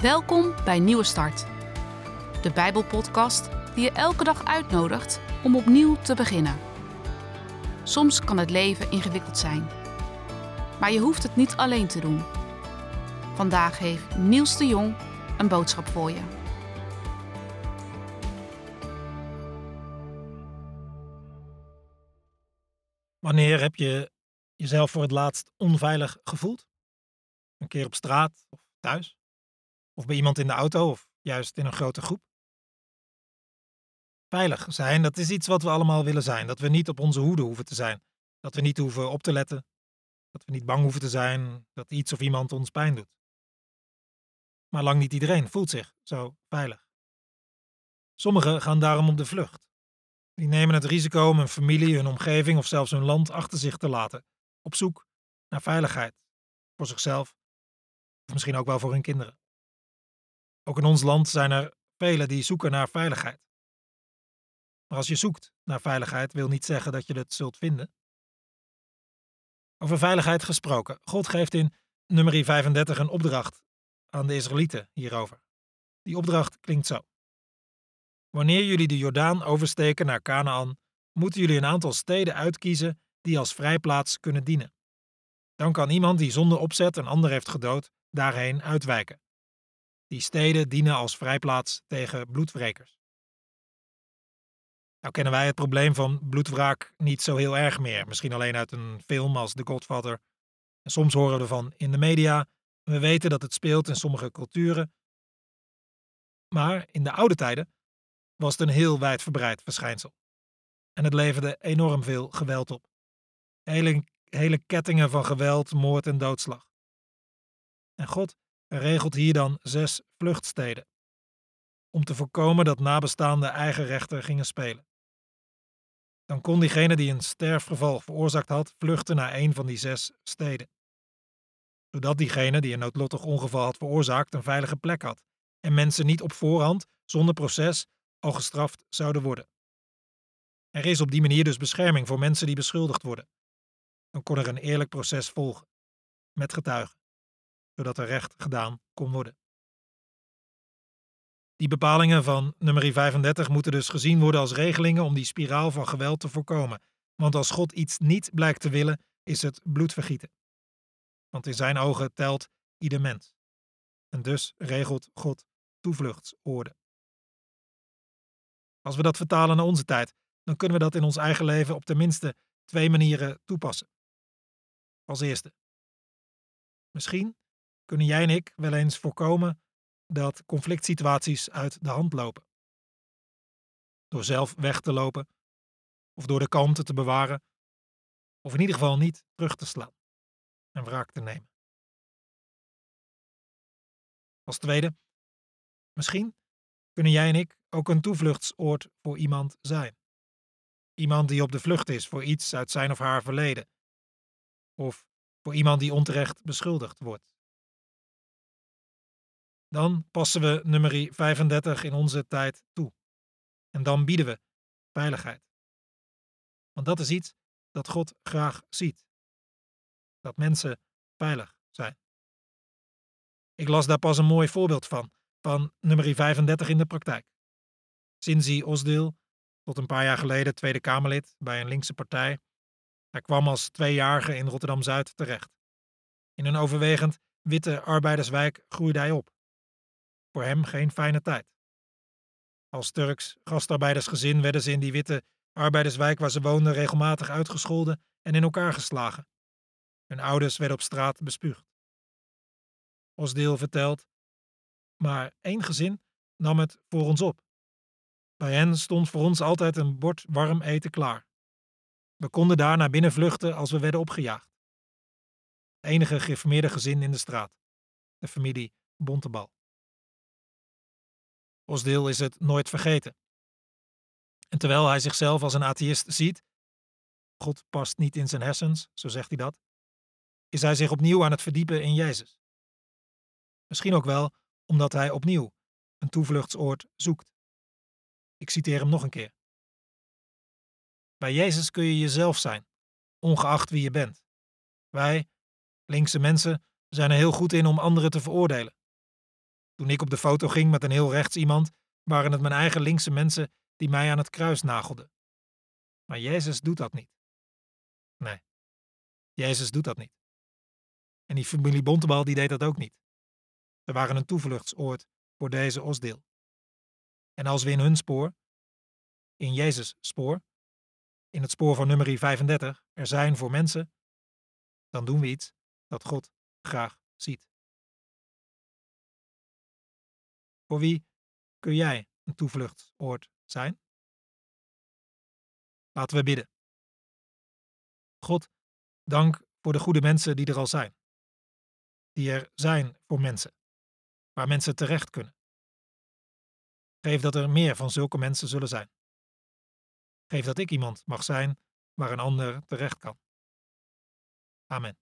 Welkom bij Nieuwe Start, de Bijbelpodcast die je elke dag uitnodigt om opnieuw te beginnen. Soms kan het leven ingewikkeld zijn, maar je hoeft het niet alleen te doen. Vandaag heeft Niels de Jong een boodschap voor je. Wanneer heb je jezelf voor het laatst onveilig gevoeld? Een keer op straat of thuis? Of bij iemand in de auto of juist in een grote groep? Veilig zijn, dat is iets wat we allemaal willen zijn. Dat we niet op onze hoede hoeven te zijn. Dat we niet hoeven op te letten. Dat we niet bang hoeven te zijn dat iets of iemand ons pijn doet. Maar lang niet iedereen voelt zich zo veilig. Sommigen gaan daarom op de vlucht. Die nemen het risico om hun familie, hun omgeving of zelfs hun land achter zich te laten, op zoek naar veiligheid. Voor zichzelf, of misschien ook wel voor hun kinderen. Ook in ons land zijn er velen die zoeken naar veiligheid. Maar als je zoekt naar veiligheid, wil niet zeggen dat je het zult vinden. Over veiligheid gesproken. God geeft in nummer 35 een opdracht aan de Israëlieten hierover. Die opdracht klinkt zo. Wanneer jullie de Jordaan oversteken naar Canaan, moeten jullie een aantal steden uitkiezen die als vrijplaats kunnen dienen. Dan kan iemand die zonder opzet een ander heeft gedood, daarheen uitwijken. Die steden dienen als vrijplaats tegen bloedwrekers. Nou kennen wij het probleem van bloedwraak niet zo heel erg meer. Misschien alleen uit een film als The Godfather. Soms horen we ervan in de media. We weten dat het speelt in sommige culturen. Maar in de oude tijden was het een heel wijdverbreid verschijnsel. En het leverde enorm veel geweld op. Hele, hele kettingen van geweld, moord en doodslag. En God regelt hier dan zes vluchtsteden. Om te voorkomen dat nabestaanden eigen rechten gingen spelen. Dan kon diegene die een sterfgeval veroorzaakt had, vluchten naar een van die zes steden. Zodat diegene die een noodlottig ongeval had veroorzaakt een veilige plek had en mensen niet op voorhand, zonder proces, al gestraft zouden worden. Er is op die manier dus bescherming voor mensen die beschuldigd worden. Dan kon er een eerlijk proces volgen, met getuigen zodat er recht gedaan kon worden. Die bepalingen van nummer 35 moeten dus gezien worden als regelingen om die spiraal van geweld te voorkomen. Want als God iets niet blijkt te willen, is het bloedvergieten. Want in zijn ogen telt ieder mens. En dus regelt God toevluchtsoorden. Als we dat vertalen naar onze tijd, dan kunnen we dat in ons eigen leven op tenminste twee manieren toepassen. Als eerste. Misschien kunnen jij en ik wel eens voorkomen dat conflict situaties uit de hand lopen. Door zelf weg te lopen, of door de kalmte te bewaren, of in ieder geval niet terug te slaan en wraak te nemen. Als tweede, misschien kunnen jij en ik ook een toevluchtsoord voor iemand zijn. Iemand die op de vlucht is voor iets uit zijn of haar verleden. Of voor iemand die onterecht beschuldigd wordt. Dan passen we nummer 35 in onze tijd toe. En dan bieden we veiligheid. Want dat is iets dat God graag ziet. Dat mensen veilig zijn. Ik las daar pas een mooi voorbeeld van, van nummer 35 in de praktijk. Sinzi Osdeel, tot een paar jaar geleden Tweede Kamerlid bij een linkse partij, hij kwam als tweejarige in Rotterdam-Zuid terecht. In een overwegend witte arbeiderswijk groeide hij op voor hem geen fijne tijd. Als Turks gastarbeidersgezin werden ze in die witte arbeiderswijk waar ze woonden regelmatig uitgescholden en in elkaar geslagen. Hun ouders werden op straat bespuugd. Osdeel vertelt, maar één gezin nam het voor ons op. Bij hen stond voor ons altijd een bord warm eten klaar. We konden daar naar binnen vluchten als we werden opgejaagd. enige geïnformeerde gezin in de straat, de familie Bontebal. Osdeel is het nooit vergeten. En terwijl hij zichzelf als een atheïst ziet, God past niet in zijn hersens, zo zegt hij dat, is hij zich opnieuw aan het verdiepen in Jezus. Misschien ook wel omdat hij opnieuw een toevluchtsoord zoekt. Ik citeer hem nog een keer. Bij Jezus kun je jezelf zijn, ongeacht wie je bent. Wij, linkse mensen, zijn er heel goed in om anderen te veroordelen. Toen ik op de foto ging met een heel rechts iemand, waren het mijn eigen linkse mensen die mij aan het kruis nagelden. Maar Jezus doet dat niet. Nee, Jezus doet dat niet. En die familie Bontebal die deed dat ook niet. Ze waren een toevluchtsoord voor deze osdeel. En als we in hun spoor, in Jezus' spoor, in het spoor van nummer 35 er zijn voor mensen, dan doen we iets dat God graag ziet. Voor wie kun jij een toevluchtsoord zijn? Laten we bidden. God, dank voor de goede mensen die er al zijn. Die er zijn voor mensen, waar mensen terecht kunnen. Geef dat er meer van zulke mensen zullen zijn. Geef dat ik iemand mag zijn waar een ander terecht kan. Amen.